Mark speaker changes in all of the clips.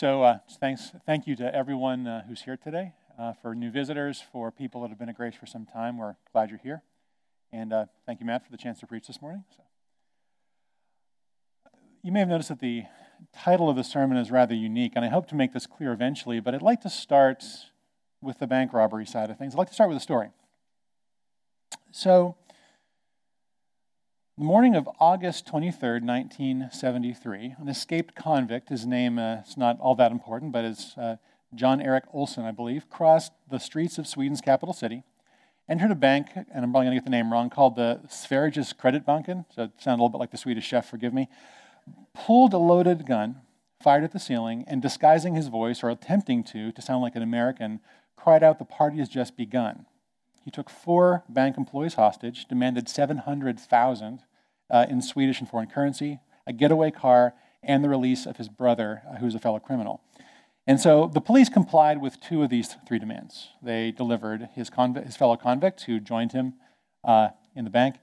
Speaker 1: So uh, thanks, thank you to everyone uh, who's here today. Uh, for new visitors, for people that have been at Grace for some time, we're glad you're here. And uh, thank you, Matt, for the chance to preach this morning. So. You may have noticed that the title of the sermon is rather unique, and I hope to make this clear eventually, but I'd like to start with the bank robbery side of things. I'd like to start with a story. So, the morning of August 23rd, 1973, an escaped convict, his name uh, is not all that important, but it's uh, John Eric Olson, I believe, crossed the streets of Sweden's capital city, entered a bank, and I'm probably going to get the name wrong, called the Sveriges Kreditbanken, so it sounded a little bit like the Swedish chef, forgive me, pulled a loaded gun, fired at the ceiling, and disguising his voice, or attempting to, to sound like an American, cried out, The party has just begun. He took four bank employees hostage, demanded 700,000 uh, in Swedish and foreign currency, a getaway car, and the release of his brother, uh, who was a fellow criminal. And so the police complied with two of these three demands. They delivered his, convict, his fellow convict who joined him uh, in the bank,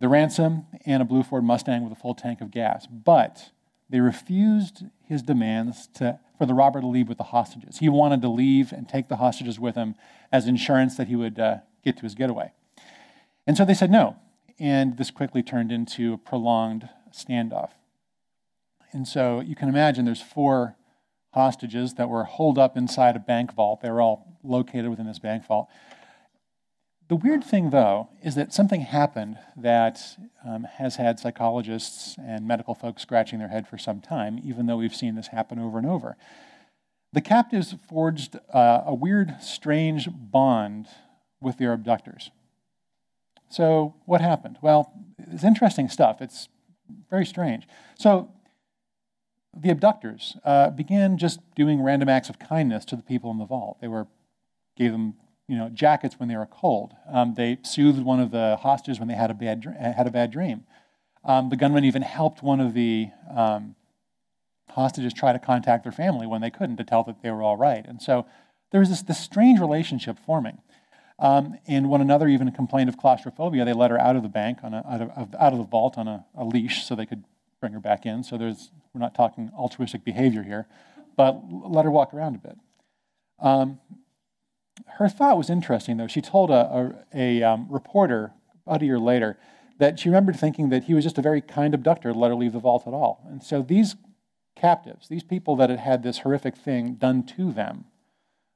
Speaker 1: the ransom, and a blue Ford Mustang with a full tank of gas. But they refused his demands to, for the robber to leave with the hostages. He wanted to leave and take the hostages with him as insurance that he would uh, get to his getaway. And so they said no. And this quickly turned into a prolonged standoff. And so you can imagine there's four hostages that were holed up inside a bank vault. They were all located within this bank vault. The weird thing, though, is that something happened that um, has had psychologists and medical folks scratching their head for some time, even though we've seen this happen over and over. The captives forged uh, a weird, strange bond with their abductors. So, what happened? Well, it's interesting stuff. It's very strange. So, the abductors uh, began just doing random acts of kindness to the people in the vault. They were gave them you know jackets when they were cold. Um, they soothed one of the hostages when they had a bad had a bad dream. Um, the gunman even helped one of the um, hostages try to contact their family when they couldn't to tell that they were all right. And so there was this, this strange relationship forming. Um, and when another even complained of claustrophobia, they let her out of the bank, on a, out, of, out of the vault on a, a leash so they could bring her back in. So there's, we're not talking altruistic behavior here, but let her walk around a bit. Um, her thought was interesting, though. She told a, a, a um, reporter about a year later that she remembered thinking that he was just a very kind abductor to let her leave the vault at all. And so these captives, these people that had had this horrific thing done to them,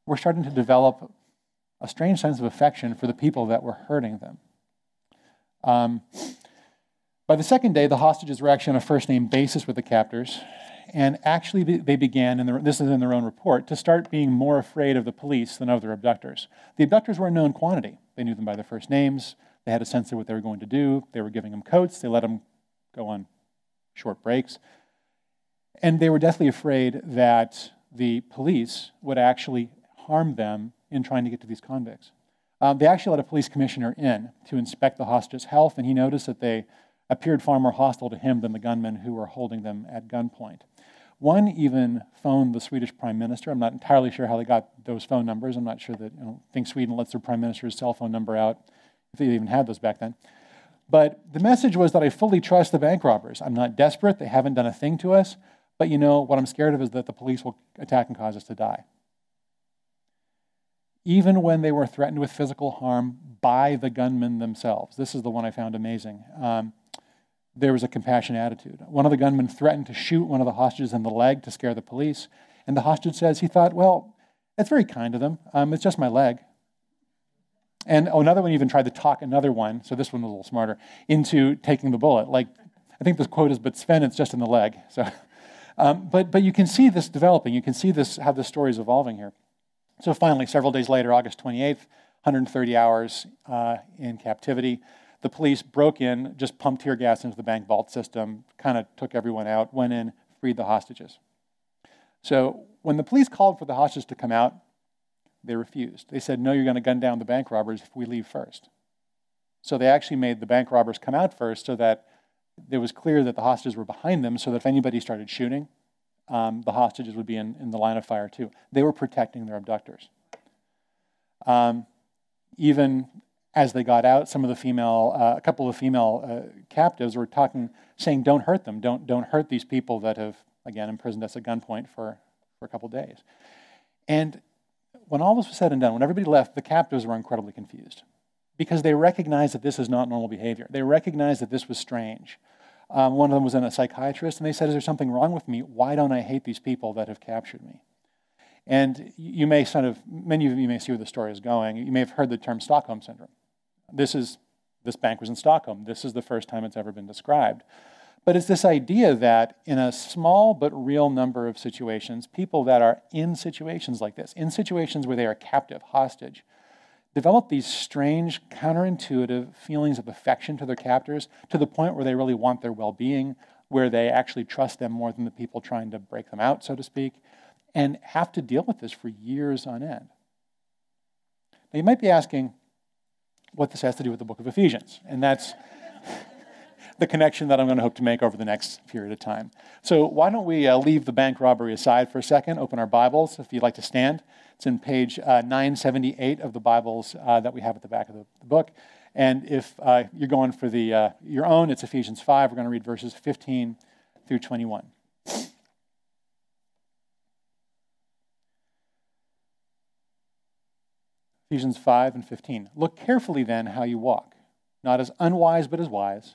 Speaker 1: were starting to develop a strange sense of affection for the people that were hurting them. Um, by the second day, the hostages were actually on a first name basis with the captors, and actually they began, and this is in their own report, to start being more afraid of the police than of their abductors. The abductors were a known quantity. They knew them by their first names, they had a sense of what they were going to do, they were giving them coats, they let them go on short breaks. And they were deathly afraid that the police would actually harm them in trying to get to these convicts. Um, they actually let a police commissioner in to inspect the hostages' health, and he noticed that they appeared far more hostile to him than the gunmen who were holding them at gunpoint. One even phoned the Swedish prime minister. I'm not entirely sure how they got those phone numbers. I'm not sure that, I think Sweden lets their prime minister's cell phone number out, if they even had those back then. But the message was that I fully trust the bank robbers. I'm not desperate. They haven't done a thing to us. But you know, what I'm scared of is that the police will attack and cause us to die. Even when they were threatened with physical harm by the gunmen themselves. This is the one I found amazing. Um, there was a compassionate attitude. One of the gunmen threatened to shoot one of the hostages in the leg to scare the police. And the hostage says he thought, well, that's very kind of them. Um, it's just my leg. And oh, another one even tried to talk another one, so this one was a little smarter, into taking the bullet. Like, I think the quote is, but Sven, it's just in the leg. So, um, but, but you can see this developing. You can see this, how this story is evolving here. So finally, several days later, August 28th, 130 hours uh, in captivity, the police broke in, just pumped tear gas into the bank vault system, kind of took everyone out, went in, freed the hostages. So when the police called for the hostages to come out, they refused. They said, No, you're going to gun down the bank robbers if we leave first. So they actually made the bank robbers come out first so that it was clear that the hostages were behind them, so that if anybody started shooting, um, the hostages would be in, in the line of fire too. They were protecting their abductors. Um, even as they got out, some of the female, uh, a couple of female uh, captives were talking, saying, "Don't hurt them. Don't don't hurt these people that have again imprisoned us at gunpoint for for a couple of days. And when all this was said and done, when everybody left, the captives were incredibly confused because they recognized that this is not normal behavior. They recognized that this was strange. Um, one of them was in a psychiatrist, and they said, Is there something wrong with me? Why don't I hate these people that have captured me? And you may sort of, many of you may see where the story is going. You may have heard the term Stockholm Syndrome. This is, this bank was in Stockholm. This is the first time it's ever been described. But it's this idea that in a small but real number of situations, people that are in situations like this, in situations where they are captive, hostage, develop these strange, counterintuitive feelings of affection to their captors to the point where they really want their well being, where they actually trust them more than the people trying to break them out, so to speak, and have to deal with this for years on end. Now, you might be asking what this has to do with the book of Ephesians, and that's the connection that I'm going to hope to make over the next period of time. So, why don't we uh, leave the bank robbery aside for a second, open our Bibles if you'd like to stand. It's in page uh, 978 of the Bibles uh, that we have at the back of the, the book. And if uh, you're going for the, uh, your own, it's Ephesians 5. We're going to read verses 15 through 21. Ephesians 5 and 15. Look carefully then how you walk, not as unwise but as wise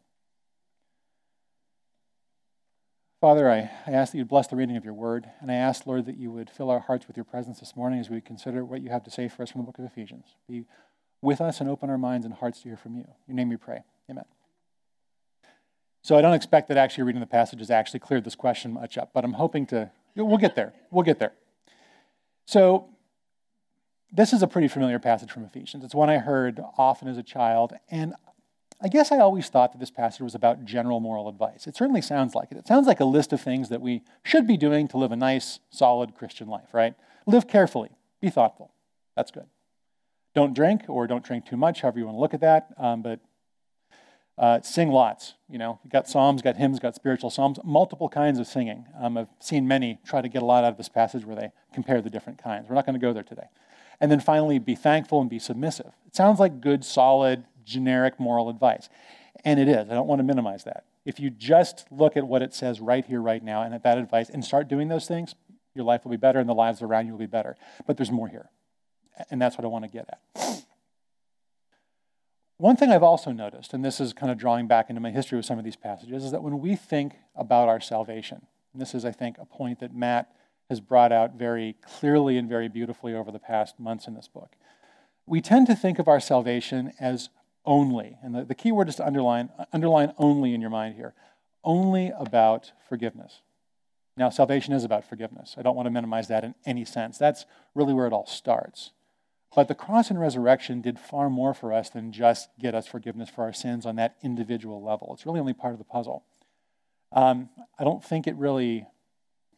Speaker 1: Father, I, I ask that you bless the reading of your word, and I ask, Lord, that you would fill our hearts with your presence this morning as we consider what you have to say for us from the book of Ephesians. Be with us and open our minds and hearts to hear from you. In your name we pray. Amen. So I don't expect that actually reading the passage has actually cleared this question much up, but I'm hoping to, we'll get there. We'll get there. So this is a pretty familiar passage from Ephesians. It's one I heard often as a child, and I guess I always thought that this passage was about general moral advice. It certainly sounds like it. It sounds like a list of things that we should be doing to live a nice, solid Christian life, right? Live carefully, be thoughtful. That's good. Don't drink or don't drink too much, however you want to look at that, um, but uh, sing lots. You know, got psalms, got hymns, got spiritual psalms, multiple kinds of singing. Um, I've seen many try to get a lot out of this passage where they compare the different kinds. We're not going to go there today. And then finally, be thankful and be submissive. It sounds like good, solid, generic moral advice. And it is. I don't want to minimize that. If you just look at what it says right here, right now, and at that advice, and start doing those things, your life will be better and the lives around you will be better. But there's more here. And that's what I want to get at. One thing I've also noticed, and this is kind of drawing back into my history with some of these passages, is that when we think about our salvation, and this is, I think, a point that Matt has brought out very clearly and very beautifully over the past months in this book, we tend to think of our salvation as only, and the, the key word is to underline, underline only in your mind here, only about forgiveness. Now, salvation is about forgiveness. I don't want to minimize that in any sense. That's really where it all starts. But the cross and resurrection did far more for us than just get us forgiveness for our sins on that individual level. It's really only part of the puzzle. Um, I don't think it really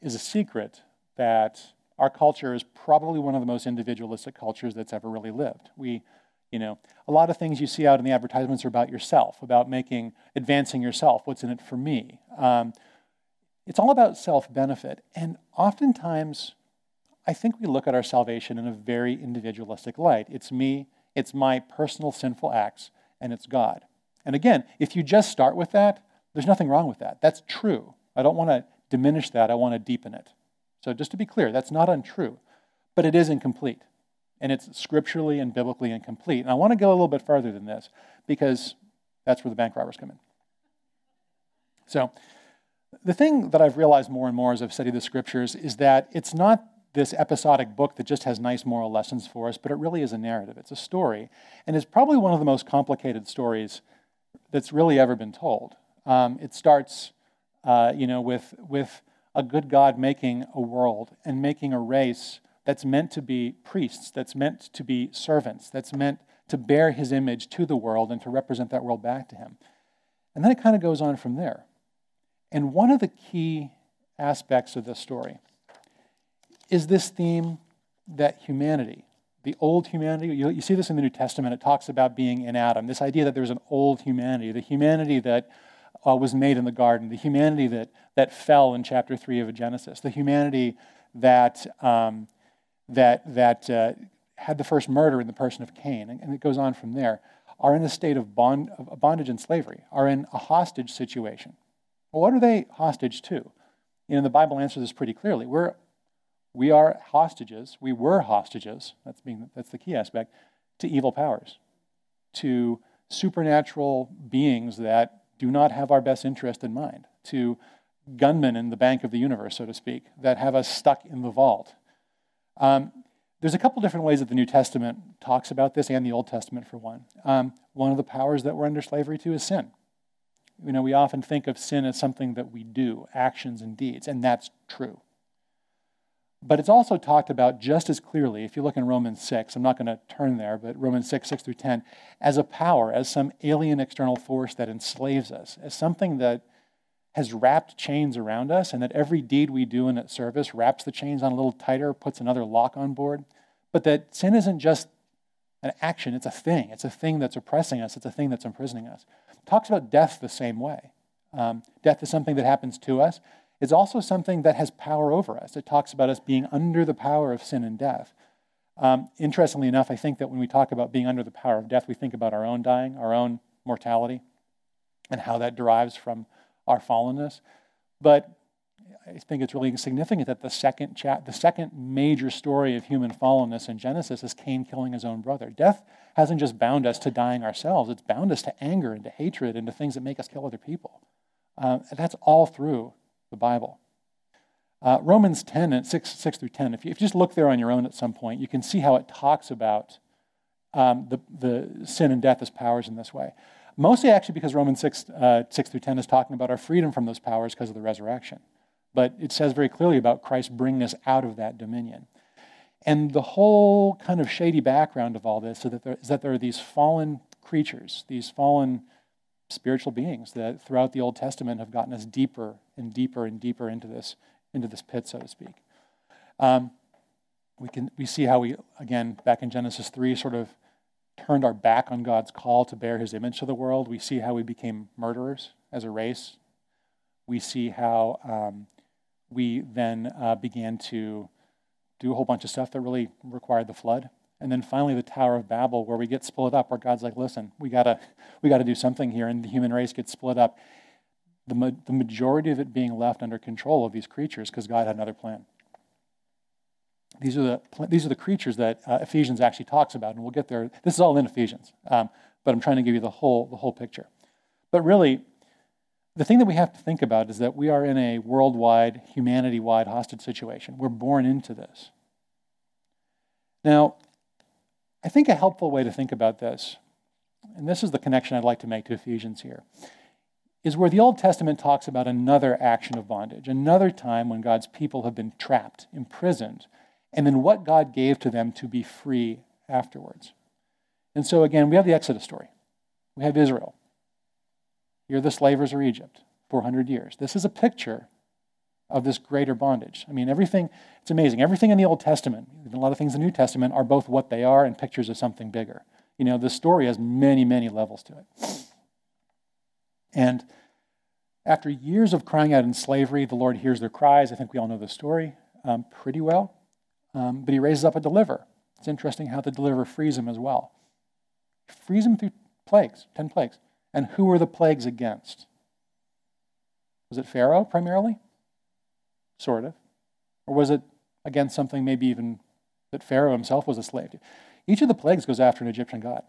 Speaker 1: is a secret that our culture is probably one of the most individualistic cultures that's ever really lived. We you know, a lot of things you see out in the advertisements are about yourself, about making, advancing yourself. What's in it for me? Um, it's all about self benefit. And oftentimes, I think we look at our salvation in a very individualistic light. It's me, it's my personal sinful acts, and it's God. And again, if you just start with that, there's nothing wrong with that. That's true. I don't want to diminish that, I want to deepen it. So, just to be clear, that's not untrue, but it is incomplete and it's scripturally and biblically incomplete. And I want to go a little bit further than this because that's where the bank robbers come in. So, the thing that I've realized more and more as I've studied the scriptures is that it's not this episodic book that just has nice moral lessons for us, but it really is a narrative. It's a story. And it's probably one of the most complicated stories that's really ever been told. Um, it starts, uh, you know, with, with a good God making a world and making a race that's meant to be priests, that's meant to be servants, that's meant to bear his image to the world and to represent that world back to him. And then it kind of goes on from there. And one of the key aspects of this story is this theme that humanity, the old humanity. You, you, see this in the New Testament. It talks about being in Adam. This idea that there's an old humanity, the humanity that uh, was made in the garden, the humanity that, that fell in chapter 3 of Genesis, the humanity that, um, that, that uh, had the first murder in the person of Cain, and, and it goes on from there, are in a state of, bond, of bondage and slavery, are in a hostage situation. Well, what are they hostage to? You know, the Bible answers this pretty clearly. We're, we are hostages, we were hostages, that's, being, that's the key aspect, to evil powers, to supernatural beings that do not have our best interest in mind, to gunmen in the bank of the universe, so to speak, that have us stuck in the vault. Um, there's a couple different ways that the New Testament talks about this, and the Old Testament for one. Um, one of the powers that we're under slavery to is sin. You know, we often think of sin as something that we do, actions and deeds, and that's true. But it's also talked about just as clearly, if you look in Romans 6, I'm not going to turn there, but Romans 6, 6 through 10, as a power, as some alien external force that enslaves us, as something that has wrapped chains around us, and that every deed we do in its service wraps the chains on a little tighter, puts another lock on board. But that sin isn't just an action, it's a thing. It's a thing that's oppressing us, it's a thing that's imprisoning us. It talks about death the same way. Um, death is something that happens to us, It's also something that has power over us. It talks about us being under the power of sin and death. Um, interestingly enough, I think that when we talk about being under the power of death, we think about our own dying, our own mortality, and how that derives from our fallenness. But I think it's really significant that the second, chat, the second major story of human fallenness in Genesis is Cain killing his own brother. Death hasn't just bound us to dying ourselves, it's bound us to anger and to hatred and to things that make us kill other people. Uh, that's all through the Bible. Uh, Romans 10 and 6, 6 through 10, if you, if you, just look there on your own at some point, you can see how it talks about um, the, the sin and death as powers in this way. Mostly actually because Romans 6, uh, 6 through 10 is talking about our freedom from those powers because of the resurrection. But it says very clearly about Christ bringing us out of that dominion. And the whole kind of shady background of all this is that there, is that there are these fallen creatures, these fallen spiritual beings that throughout the Old Testament have gotten us deeper and deeper and deeper into this, into this pit, so to speak. Um, we, can, we see how we, again, back in Genesis 3, sort of turned our back on God's call to bear his image to the world. We see how we became murderers as a race. We see how um, we then uh, began to do a whole bunch of stuff that really required the flood. And then finally, the Tower of Babel, where we get split up, where God's like, listen, we gotta, we gotta do something here, and the human race gets split up the, ma- the majority of it being left under control of these creatures because God had another plan. These are the, these are the creatures that uh, Ephesians actually talks about, and we'll get there. This is all in Ephesians, um, but I'm trying to give you the whole, the whole picture. But really, the thing that we have to think about is that we are in a worldwide, humanity wide hostage situation. We're born into this. Now, I think a helpful way to think about this, and this is the connection I'd like to make to Ephesians here, is where the Old Testament talks about another action of bondage, another time when God's people have been trapped, imprisoned, and then what God gave to them to be free afterwards. And so, again, we have the Exodus story. We have Israel. Here, the slavers are Egypt, 400 years. This is a picture of this greater bondage. I mean, everything, it's amazing. Everything in the Old Testament, even a lot of things in the New Testament, are both what they are and pictures of something bigger. You know, the story has many, many levels to it. And after years of crying out in slavery, the Lord hears their cries. I think we all know the story um, pretty well. Um, but he raises up a deliverer. It's interesting how the deliverer frees him as well. He frees him through plagues, 10 plagues. And who were the plagues against? Was it Pharaoh primarily? Sort of. Or was it against something maybe even that Pharaoh himself was a slave to? Each of the plagues goes after an Egyptian god.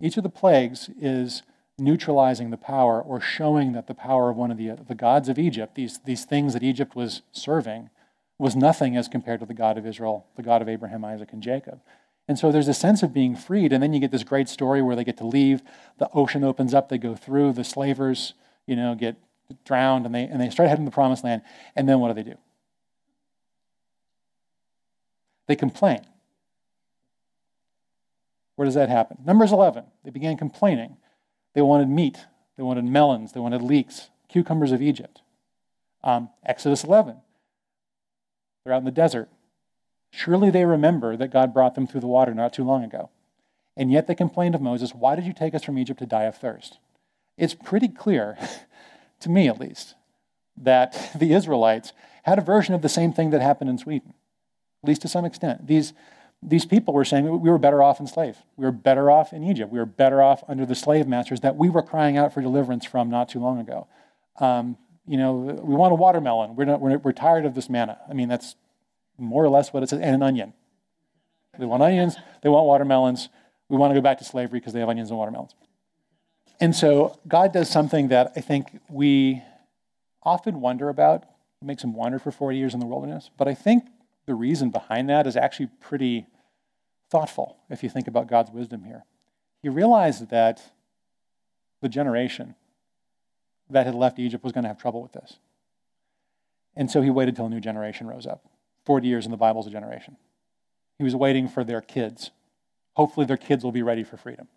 Speaker 1: Each of the plagues is neutralizing the power or showing that the power of one of the, the gods of Egypt, these, these things that Egypt was serving, was nothing as compared to the God of Israel, the God of Abraham, Isaac, and Jacob. And so there's a sense of being freed, and then you get this great story where they get to leave. The ocean opens up, they go through, the slavers, you know, get drowned, and they, and they start heading to the promised land. And then what do they do? They complain. Where does that happen? Numbers 11. They began complaining. They wanted meat, they wanted melons, they wanted leeks, cucumbers of Egypt. Um, Exodus 11. They're out in the desert. Surely they remember that God brought them through the water not too long ago. And yet they complained of Moses, Why did you take us from Egypt to die of thirst? It's pretty clear, to me at least, that the Israelites had a version of the same thing that happened in Sweden, at least to some extent. These, these people were saying we were better off enslaved. We were better off in Egypt. We were better off under the slave masters that we were crying out for deliverance from not too long ago. Um, you know, we want a watermelon. We're, not, we're, we're tired of this manna. I mean, that's more or less what it says, and an onion. They want onions, they want watermelons. We want to go back to slavery because they have onions and watermelons. And so God does something that I think we often wonder about. Makes him wander for 40 years in the wilderness. But I think the reason behind that is actually pretty thoughtful if you think about God's wisdom here. He realized that the generation that had left Egypt was going to have trouble with this. And so he waited till a new generation rose up. 40 years in the Bible is a generation. He was waiting for their kids. Hopefully, their kids will be ready for freedom.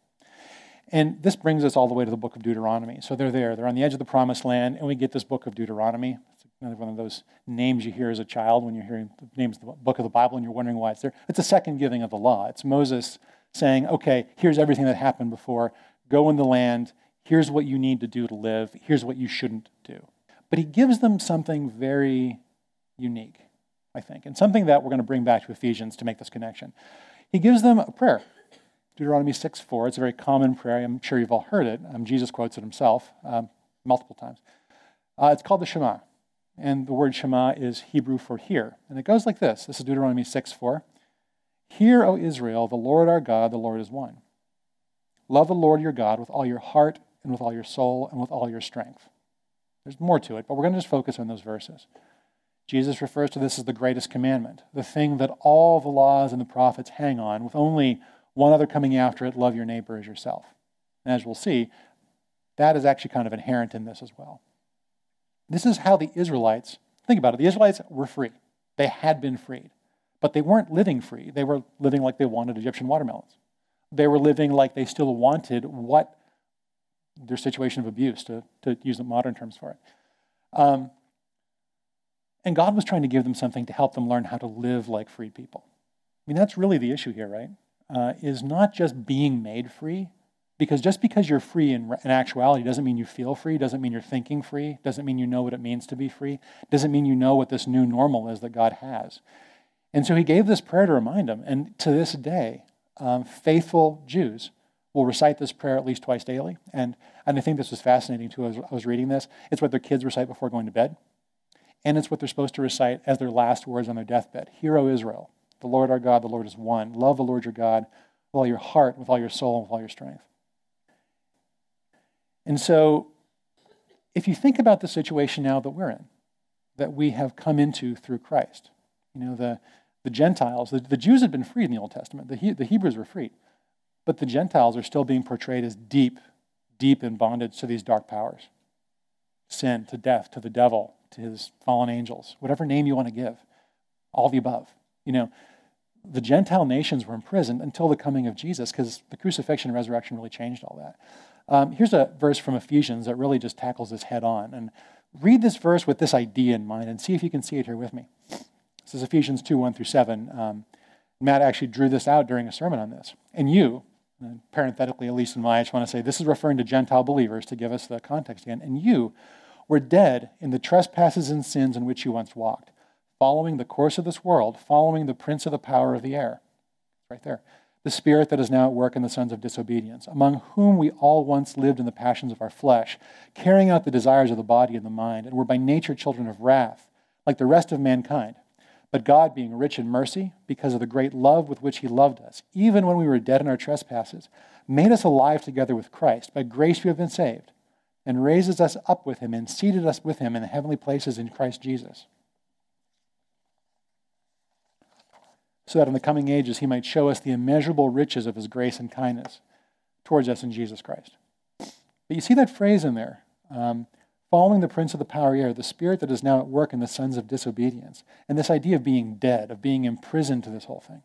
Speaker 1: And this brings us all the way to the book of Deuteronomy. So they're there, they're on the edge of the promised land, and we get this book of Deuteronomy. It's another one of those names you hear as a child when you're hearing the names of the book of the Bible and you're wondering why it's there. It's a second giving of the law. It's Moses saying, okay, here's everything that happened before. Go in the land. Here's what you need to do to live. Here's what you shouldn't do. But he gives them something very unique, I think, and something that we're going to bring back to Ephesians to make this connection. He gives them a prayer. Deuteronomy 6 4. It's a very common prayer. I'm sure you've all heard it. Um, Jesus quotes it himself um, multiple times. Uh, it's called the Shema. And the word Shema is Hebrew for hear. And it goes like this this is Deuteronomy 6 4. Hear, O Israel, the Lord our God, the Lord is one. Love the Lord your God with all your heart and with all your soul and with all your strength. There's more to it, but we're going to just focus on those verses. Jesus refers to this as the greatest commandment, the thing that all the laws and the prophets hang on, with only one other coming after it love your neighbor as yourself. And as we'll see, that is actually kind of inherent in this as well. This is how the Israelites, think about it, the Israelites were free. They had been freed, but they weren't living free. They were living like they wanted Egyptian watermelons. They were living like they still wanted what their situation of abuse, to, to use the modern terms for it. Um, and God was trying to give them something to help them learn how to live like free people. I mean, that's really the issue here, right? Uh, is not just being made free, because just because you're free in, in, actuality doesn't mean you feel free, doesn't mean you're thinking free, doesn't mean you know what it means to be free, doesn't mean you know what this new normal is that God has. And so he gave this prayer to remind them. And to this day, um, faithful Jews will recite this prayer at least twice daily. And, and I think this was fascinating too as I was reading this. It's what their kids recite before going to bed. And it's what they're supposed to recite as their last words on their deathbed Hear, O Israel, the Lord our God, the Lord is one. Love the Lord your God with all your heart, with all your soul, and with all your strength. And so, if you think about the situation now that we're in, that we have come into through Christ, you know, the, the Gentiles, the, the Jews had been freed in the Old Testament, the, he, the Hebrews were freed, but the Gentiles are still being portrayed as deep, deep in bondage to these dark powers sin, to death, to the devil, to his fallen angels, whatever name you want to give, all the above. You know, the Gentile nations were imprisoned until the coming of Jesus because the crucifixion and resurrection really changed all that. Um, here's a verse from Ephesians that really just tackles this head on. And read this verse with this idea in mind and see if you can see it here with me. This is Ephesians 2 1 through 7. Um, Matt actually drew this out during a sermon on this. And you, and parenthetically, at least in my, I just want to say this is referring to Gentile believers to give us the context again. And you were dead in the trespasses and sins in which you once walked following the course of this world, following the prince of the power of the air. Right there. The spirit that is now at work in the sons of disobedience, among whom we all once lived in the passions of our flesh, carrying out the desires of the body and the mind, and were by nature children of wrath, like the rest of mankind. But God, being rich in mercy, because of the great love with which He loved us, even when we were dead in our trespasses, made us alive together with Christ. By grace you have been saved, and raises us up with Him, and seated us with Him in the heavenly places in Christ Jesus so that in the coming ages he might show us the immeasurable riches of his grace and kindness towards us in Jesus Christ. But you see that phrase in there um, following the prince of the power of the air, the spirit that is now at work in the sons of disobedience, and this idea of being dead, of being imprisoned to this whole thing.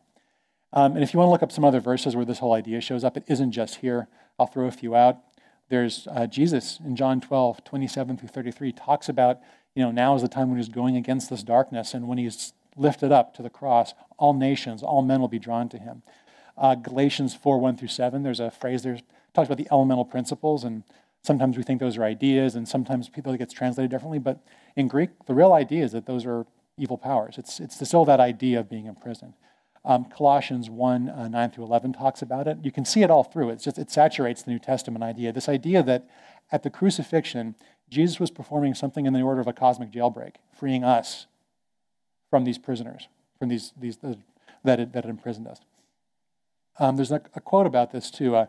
Speaker 1: Um, and if you want to look up some other verses where this whole idea shows up, it isn't just here. I'll throw a few out. There's uh, Jesus in John 12, 27 through 33, talks about, you know, now is the time when he's going against this darkness and when he's lifted up to the cross, all nations, all men will be drawn to him. Uh, Galatians 4 1 through 7, there's a phrase there talks about the elemental principles, and sometimes we think those are ideas, and sometimes people it gets translated differently. But in Greek, the real idea is that those are evil powers. It's, it's still that idea of being imprisoned. Um, Colossians 1 uh, 9 through 11 talks about it. You can see it all through. It's just, it saturates the New Testament idea. This idea that at the crucifixion, Jesus was performing something in the order of a cosmic jailbreak, freeing us from these prisoners, from these, these uh, that, had, that had imprisoned us. Um, there's a, a, quote about this too. Uh,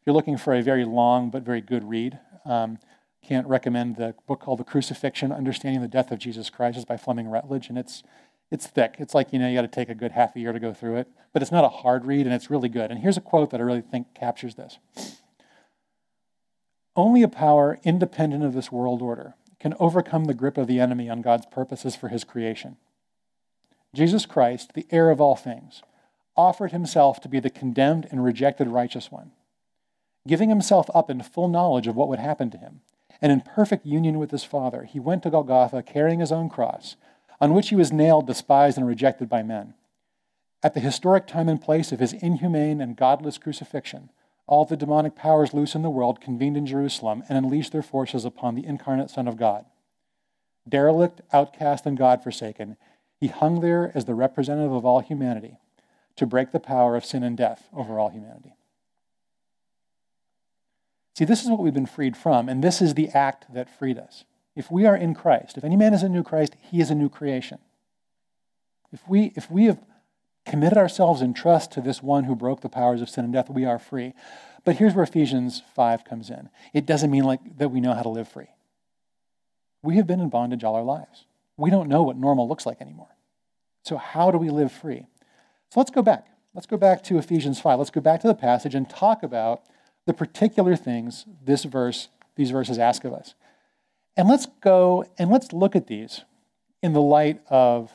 Speaker 1: if you're looking for a very long but very good read, um, can't recommend the book called The Crucifixion Understanding the Death of Jesus Christ. It's by Fleming Rutledge, and it's it's thick. It's like, you know, you got to take a good half a year to go through it. But it's not a hard read, and it's really good. And here's a quote that I really think captures this Only a power independent of this world order can overcome the grip of the enemy on God's purposes for his creation. Jesus Christ, the heir of all things, offered himself to be the condemned and rejected righteous one, giving himself up in full knowledge of what would happen to him. And in perfect union with his Father, he went to Golgotha carrying his own cross on which he was nailed, despised, and rejected by men. At the historic time and place of his inhumane and godless crucifixion, all the demonic powers loose in the world convened in Jerusalem and unleashed their forces upon the incarnate Son of God. Derelict, outcast, and God forsaken, he hung there as the representative of all humanity to break the power of sin and death over all humanity. See, this is what we've been freed from, and this is the act that freed us. If we are in Christ, if any man is a new Christ, he is a new creation. If we, if we have committed ourselves in trust to this one who broke the powers of sin and death, we are free. But here's where Ephesians 5 comes in. It doesn't mean like that we know how to live free. We have been in bondage all our lives. We don't know what normal looks like anymore. So how do we live free? So let's go back. Let's go back to Ephesians 5. Let's go back to the passage and talk about the particular things this verse, these verses ask of us. And let's go and let's look at these in the light of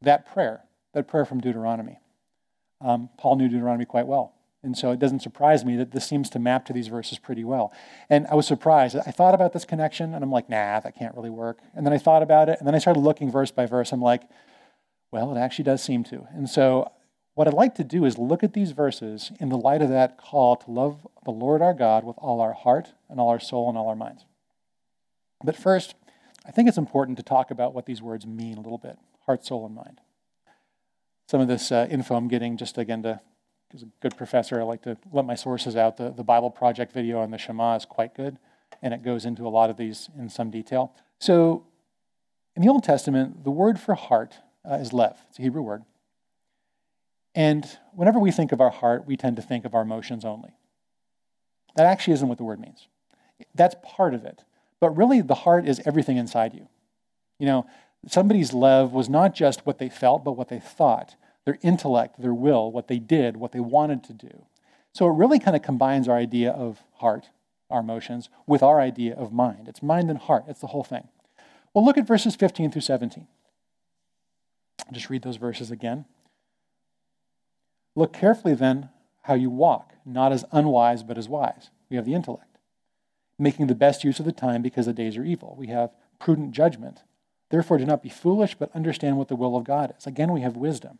Speaker 1: that prayer, that prayer from Deuteronomy. Um, Paul knew Deuteronomy quite well. And so it doesn't surprise me that this seems to map to these verses pretty well. And I was surprised. I thought about this connection and I'm like, nah, that can't really work. And then I thought about it and then I started looking verse by verse. I'm like, well, it actually does seem to. And so what I'd like to do is look at these verses in the light of that call to love the Lord our God with all our heart and all our soul and all our minds. But first, I think it's important to talk about what these words mean a little bit heart, soul, and mind. Some of this uh, info I'm getting just again to, as a good professor, I like to let my sources out. The, the Bible Project video on the Shema is quite good, and it goes into a lot of these in some detail. So, in the Old Testament, the word for heart uh, is lev, it's a Hebrew word. And whenever we think of our heart, we tend to think of our emotions only. That actually isn't what the word means. That's part of it. But really, the heart is everything inside you. You know, somebody's lev was not just what they felt, but what they thought, their intellect, their will, what they did, what they wanted to do. So it really kind of combines our idea of heart, our emotions, with our idea of mind. It's mind and heart, it's the whole thing. Well, look at verses 15 through 17. I'll just read those verses again. Look carefully then how you walk, not as unwise, but as wise. We have the intellect making the best use of the time because the days are evil. We have prudent judgment. Therefore, do not be foolish, but understand what the will of God is. Again, we have wisdom.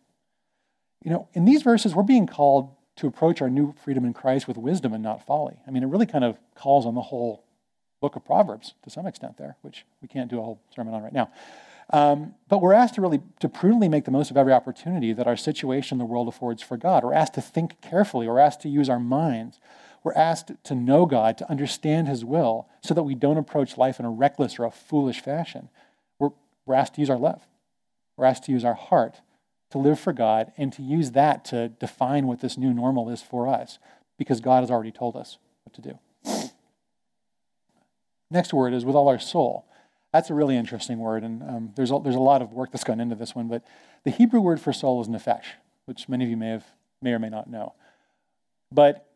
Speaker 1: You know, in these verses, we're being called to approach our new freedom in Christ with wisdom and not folly. I mean, it really kind of calls on the whole book of Proverbs to some extent there, which we can't do a whole sermon on right now. Um, but we're asked to really to prudently make the most of every opportunity that our situation in the world affords for God. We're asked to think carefully. We're asked to use our minds. We're asked to know God, to understand His will, so that we don't approach life in a reckless or a foolish fashion. We're, we're asked to use our love. We're asked to use our heart to live for God and to use that to define what this new normal is for us, because God has already told us what to do. Next word is with all our soul. That's a really interesting word, and um, there's, a, there's a lot of work that's gone into this one, but the Hebrew word for soul is nefesh, which many of you may, have, may or may not know. But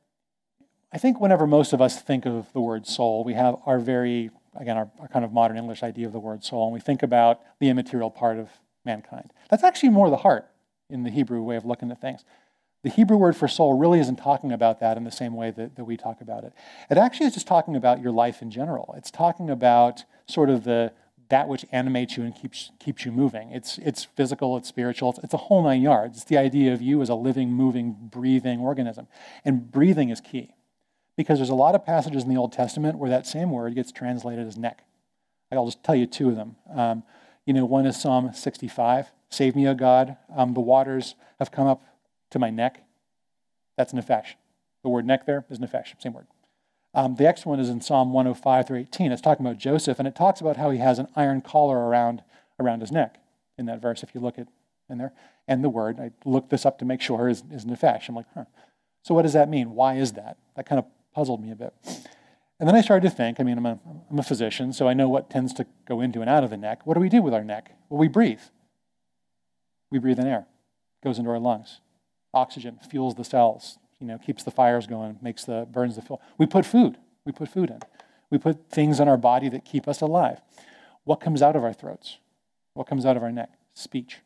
Speaker 1: I think whenever most of us think of the word soul, we have our very, again, our, our, kind of modern English idea of the word soul, and we think about the immaterial part of mankind. That's actually more the heart in the Hebrew way of looking at things. The Hebrew word for soul really isn't talking about that in the same way that, that we talk about it. It actually is just talking about your life in general. It's talking about sort of the that which animates you and keeps, keeps you moving. It's, it's physical, it's spiritual, it's, it's a whole nine yards. It's the idea of you as a living, moving, breathing organism. And breathing is key because there's a lot of passages in the Old Testament where that same word gets translated as neck. I'll just tell you two of them. Um, you know, one is Psalm 65 Save me, O God. Um, the waters have come up to my neck. That's nefesh. The word neck there is nefesh, same word. Um, the next one is in Psalm 105 through 18. It's talking about Joseph, and it talks about how he has an iron collar around, around his neck in that verse, if you look at in there. And the word, I looked this up to make sure, is, is nefesh. I'm like, huh. So what does that mean? Why is that? That kind of puzzled me a bit. And then I started to think, I mean, I'm a, I'm a physician, so I know what tends to go into and out of the neck. What do we do with our neck? Well, we breathe. We breathe in air. It goes into our lungs. Oxygen fuels the cells, you know, keeps the fires going, makes the burns the fuel. We put food. We put food in. We put things in our body that keep us alive. What comes out of our throats? What comes out of our neck? Speech.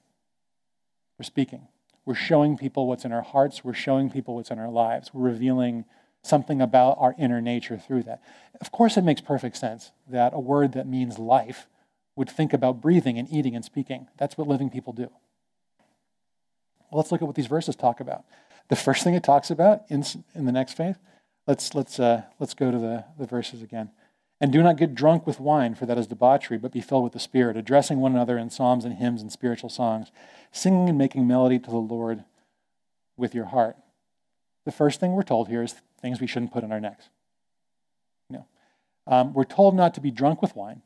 Speaker 1: We're speaking. We're showing people what's in our hearts. We're showing people what's in our lives. We're revealing something about our inner nature through that. Of course, it makes perfect sense that a word that means life would think about breathing and eating and speaking. That's what living people do. Well, let's look at what these verses talk about the first thing it talks about in, in the next faith, let's, let's, uh, let's go to the, the verses again. And do not get drunk with wine, for that is debauchery, but be filled with the Spirit, addressing one another in psalms and hymns and spiritual songs, singing and making melody to the Lord with your heart. The first thing we're told here is things we shouldn't put in our necks. You know, um, we're told not to be drunk with wine.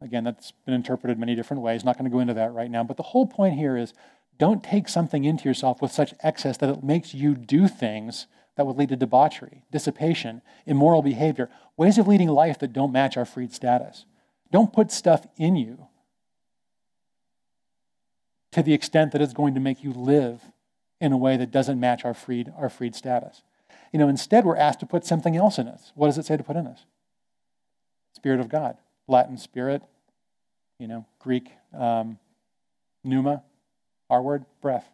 Speaker 1: Again, that's been interpreted many different ways. Not going to go into that right now. But the whole point here is don't take something into yourself with such excess that it makes you do things that would lead to debauchery, dissipation, immoral behavior, ways of leading life that don't match our freed status. Don't put stuff in you to the extent that it's going to make you live in a way that doesn't match our freed, our freed status. You know, instead, we're asked to put something else in us. What does it say to put in us? Spirit of God, Latin spirit, you know, Greek um, pneuma, our word, breath.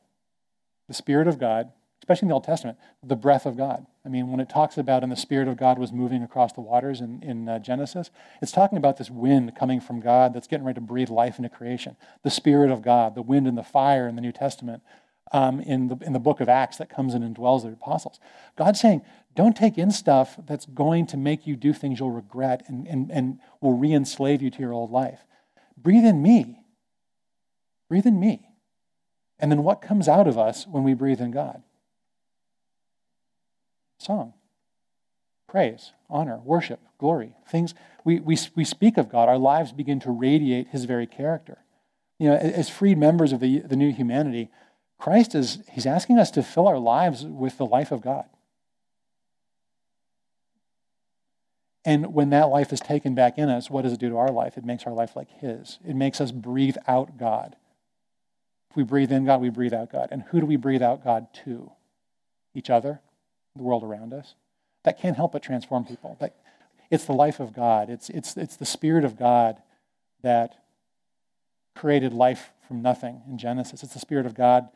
Speaker 1: The Spirit of God, especially in the Old Testament, the breath of God. I mean, when it talks about and the Spirit of God was moving across the waters in, in uh, Genesis, it's talking about this wind coming from God that's getting ready to breathe life into creation. The Spirit of God, the wind and the fire in the New Testament, um, in, the, in the book of Acts that comes in and dwells the apostles. God's saying, don't take in stuff that's going to make you do things you'll regret and, and, and will re enslave you to your old life. Breathe in me. Breathe in me. And then what comes out of us when we breathe in God? Song, praise, honor, worship, glory. Things we, we, we speak of God, our lives begin to radiate his very character. You know, as freed members of the, the new humanity, Christ is he's asking us to fill our lives with the life of God. And when that life is taken back in us, what does it do to our life? It makes our life like His. It makes us breathe out God. We breathe in God, we breathe out God. And who do we breathe out God to? Each other, the world around us. That can't help but transform people. That, it's the life of God, it's, it's, it's the Spirit of God that created life from nothing in Genesis. It's the Spirit of God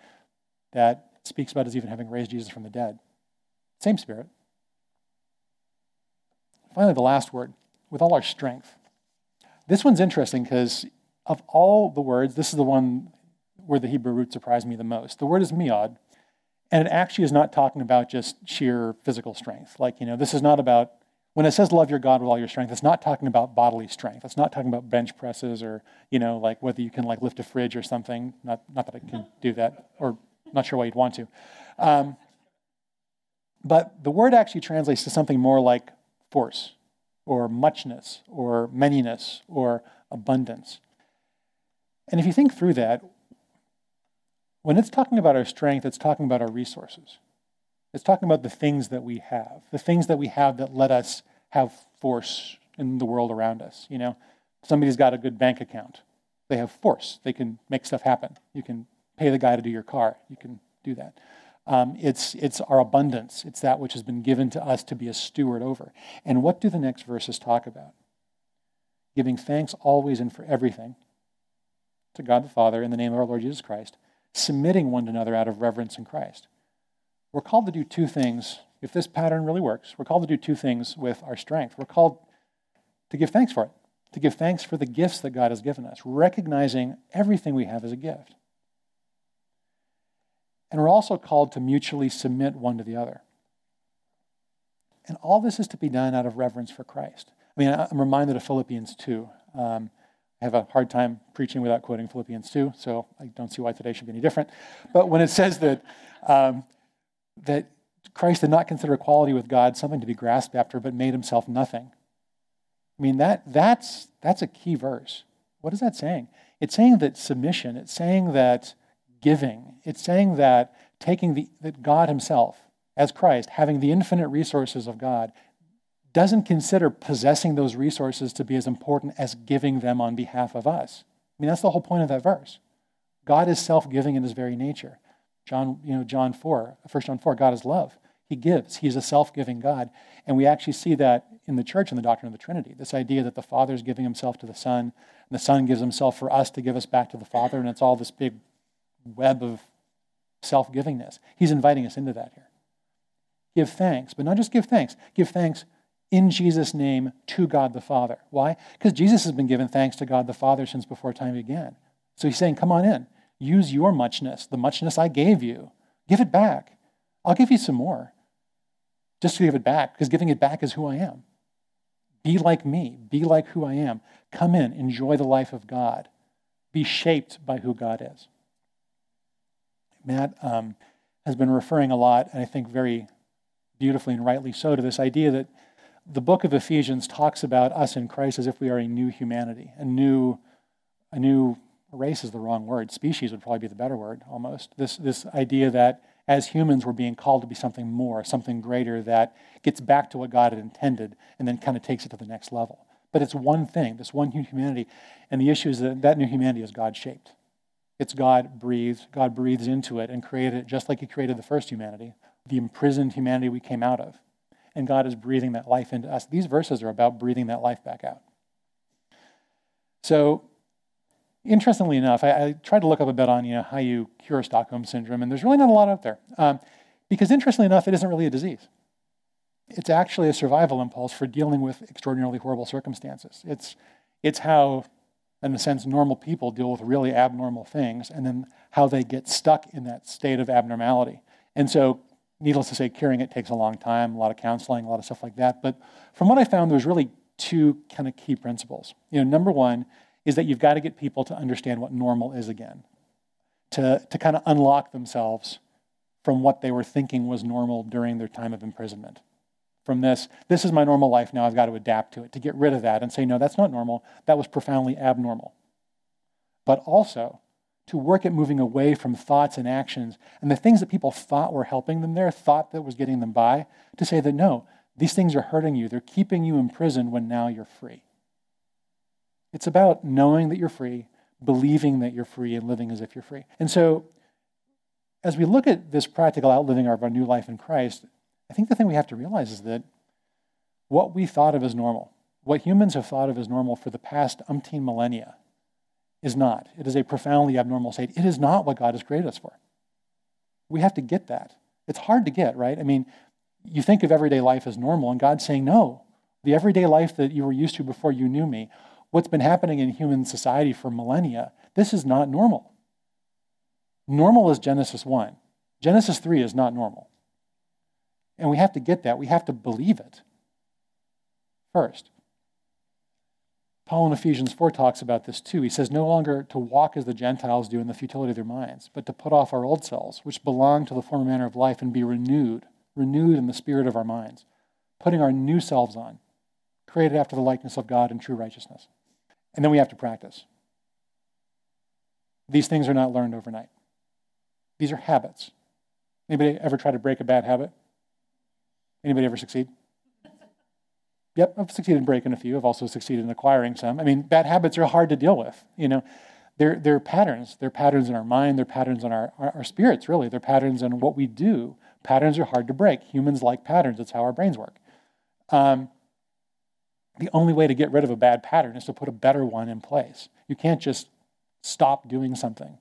Speaker 1: that speaks about us even having raised Jesus from the dead. Same Spirit. Finally, the last word with all our strength. This one's interesting because of all the words, this is the one where the Hebrew root surprised me the most. The word is miad, and it actually is not talking about just sheer physical strength. Like, you know, this is not about, when it says love your God with all your strength, it's not talking about bodily strength. It's not talking about bench presses or, you know, like whether you can like lift a fridge or something. Not, not that I can do that, or not sure why you'd want to. Um, but the word actually translates to something more like force or muchness or manyness or abundance. And if you think through that, when it's talking about our strength, it's talking about our resources. It's talking about the things that we have, the things that we have that let us have force in the world around us. You know, somebody's got a good bank account. They have force. They can make stuff happen. You can pay the guy to do your car. You can do that. Um, it's, it's our abundance. It's that which has been given to us to be a steward over. And what do the next verses talk about? Giving thanks always and for everything to God the Father in the name of our Lord Jesus Christ submitting one to another out of reverence in Christ. We're called to do two things. If this pattern really works, we're called to do two things with our strength. We're called to give thanks for it. to give thanks for the gifts that God has given us, recognizing everything we have as a gift. And we're also called to mutually submit one to the other. And all this is to be done out of reverence for Christ. I mean, I'm reminded of Philippians 2. Um, I have a hard time preaching without quoting Philippians 2, so I don't see why today should be any different. But when it says that, um, that Christ did not consider equality with God something to be grasped after, but made himself nothing. I mean, that, that's, that's a key verse. What is that saying? It's saying that submission, it's saying that giving, it's saying that taking the, that God himself, as Christ, having the infinite resources of God, doesn't consider possessing those resources to be as important as giving them on behalf of us. I mean, that's the whole point of that verse. God is self-giving in his very nature. John, you know, John 4, 1 John 4, God is love. He gives. He's a self-giving God. And we actually see that in the church in the doctrine of the Trinity. This idea that the Father is giving himself to the Son, and the Son gives himself for us to give us back to the Father, and it's all this big web of self-givingness. He's inviting us into that here. Give thanks, but not just give thanks. Give thanks in Jesus' name to God the Father. Why? Because Jesus has been given thanks to God the Father since before time began. So he's saying, come on in. Use your muchness, the muchness I gave you. Give it back. I'll give you some more. Just to give it back, because giving it back is who I am. Be like me. Be like who I am. Come in. Enjoy the life of God. Be shaped by who God is. Matt um, has been referring a lot, and I think very beautifully and rightly so, to this idea that the book of Ephesians talks about us in Christ as if we are a new humanity, a new, a new race is the wrong word. Species would probably be the better word, almost. This, this idea that as humans we're being called to be something more, something greater that gets back to what God had intended and then kind of takes it to the next level. But it's one thing, this one new humanity. And the issue is that that new humanity is God shaped. It's God breathed. God breathes into it and created it just like He created the first humanity, the imprisoned humanity we came out of and God is breathing that life into us. These verses are about breathing that life back out. So, interestingly enough, I, I tried to look up a bit on you know how you cure Stockholm syndrome, and there's really not a lot out there. Um, because interestingly enough, it isn't really a disease. It's actually a survival impulse for dealing with extraordinarily horrible circumstances. It's, it's how, in a sense, normal people deal with really abnormal things, and then how they get stuck in that state of abnormality. And so needless to say, curing it takes a long time, a lot of counseling, a lot of stuff like that. But from what I found, there's really two kind of key principles. You know, number one is that you've got to get people to understand what normal is again, to, to kind of unlock themselves from what they were thinking was normal during their time of imprisonment. From this, this is my normal life now, I've got to adapt to it, to get rid of that and say, no, that's not normal. That was profoundly abnormal. But also, to work at moving away from thoughts and actions and the things that people thought were helping them there, thought that was getting them by, to say that no, these things are hurting you. They're keeping you imprisoned when now you're free. It's about knowing that you're free, believing that you're free, and living as if you're free. And so, as we look at this practical outliving of our new life in Christ, I think the thing we have to realize is that what we thought of as normal, what humans have thought of as normal for the past umpteen millennia, is not. It is a profoundly abnormal state. It is not what God has created us for. We have to get that. It's hard to get, right? I mean, you think of everyday life as normal, and God's saying, no, the everyday life that you were used to before you knew me, what's been happening in human society for millennia, this is not normal. Normal is Genesis 1. Genesis 3 is not normal. And we have to get that. We have to believe it first. Paul in Ephesians 4 talks about this too. He says, No longer to walk as the Gentiles do in the futility of their minds, but to put off our old selves, which belong to the former manner of life, and be renewed, renewed in the spirit of our minds, putting our new selves on, created after the likeness of God in true righteousness. And then we have to practice. These things are not learned overnight, these are habits. Anybody ever try to break a bad habit? Anybody ever succeed? Yep, I've succeeded in breaking a few. I've also succeeded in acquiring some. I mean, bad habits are hard to deal with. You know, they're, they're patterns. They're patterns in our mind. They're patterns in our, our, our spirits, really. They're patterns in what we do. Patterns are hard to break. Humans like patterns. It's how our brains work. Um, the only way to get rid of a bad pattern is to put a better one in place. You can't just stop doing something.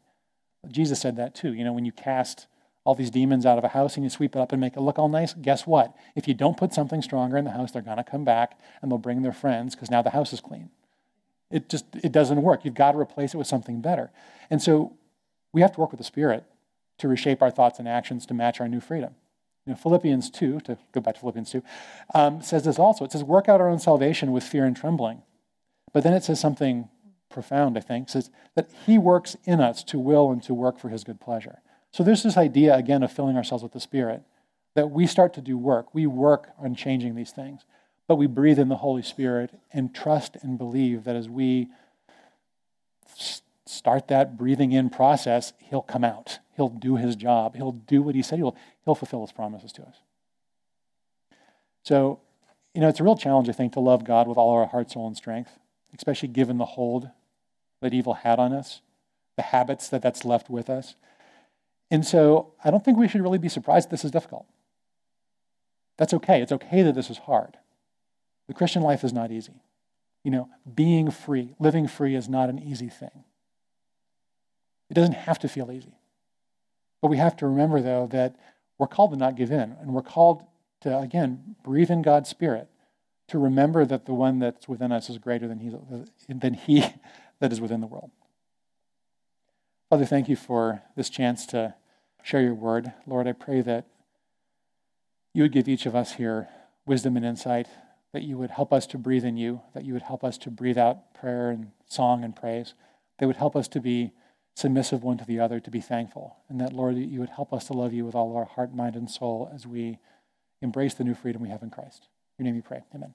Speaker 1: Jesus said that too. You know, when you cast all these demons out of a house and you sweep it up and make it look all nice, guess what? If you don't put something stronger in the house, they're going to come back and they'll bring their friends because now the house is clean. It just it doesn't work. You've got to replace it with something better. And so we have to work with the Spirit to reshape our thoughts and actions to match our new freedom. You know, Philippians 2, to go back to Philippians 2, um, says this also. It says, work out our own salvation with fear and trembling. But then it says something profound, I think. It says that he works in us to will and to work for his good pleasure. So there's this idea, again, of filling ourselves with the Spirit, that we start to do work. We work on changing these things. But we breathe in the Holy Spirit and trust and believe that as we start that breathing in process, he'll come out. He'll do his job. He'll do what he said he'll, he'll fulfill his promises to us. So, you know, it's a real challenge, I think, to love God with all our heart, soul, and strength, especially given the hold that evil had on us, the habits that that's left with us. And so I don't think we should really be surprised this is difficult. That's okay. It's okay that this is hard. The Christian life is not easy. You know, being free, living free is not an easy thing. It doesn't have to feel easy. But we have to remember, though, that we're called to not give in. And we're called to, again, breathe in God's Spirit, to remember that the one that's within us is greater than he, than he that is within the world. Father, thank you for this chance to share your word. Lord, I pray that you would give each of us here wisdom and insight, that you would help us to breathe in you, that you would help us to breathe out prayer and song and praise, that would help us to be submissive one to the other, to be thankful. And that, Lord, you would help us to love you with all of our heart, mind, and soul as we embrace the new freedom we have in Christ. In your name we pray. Amen.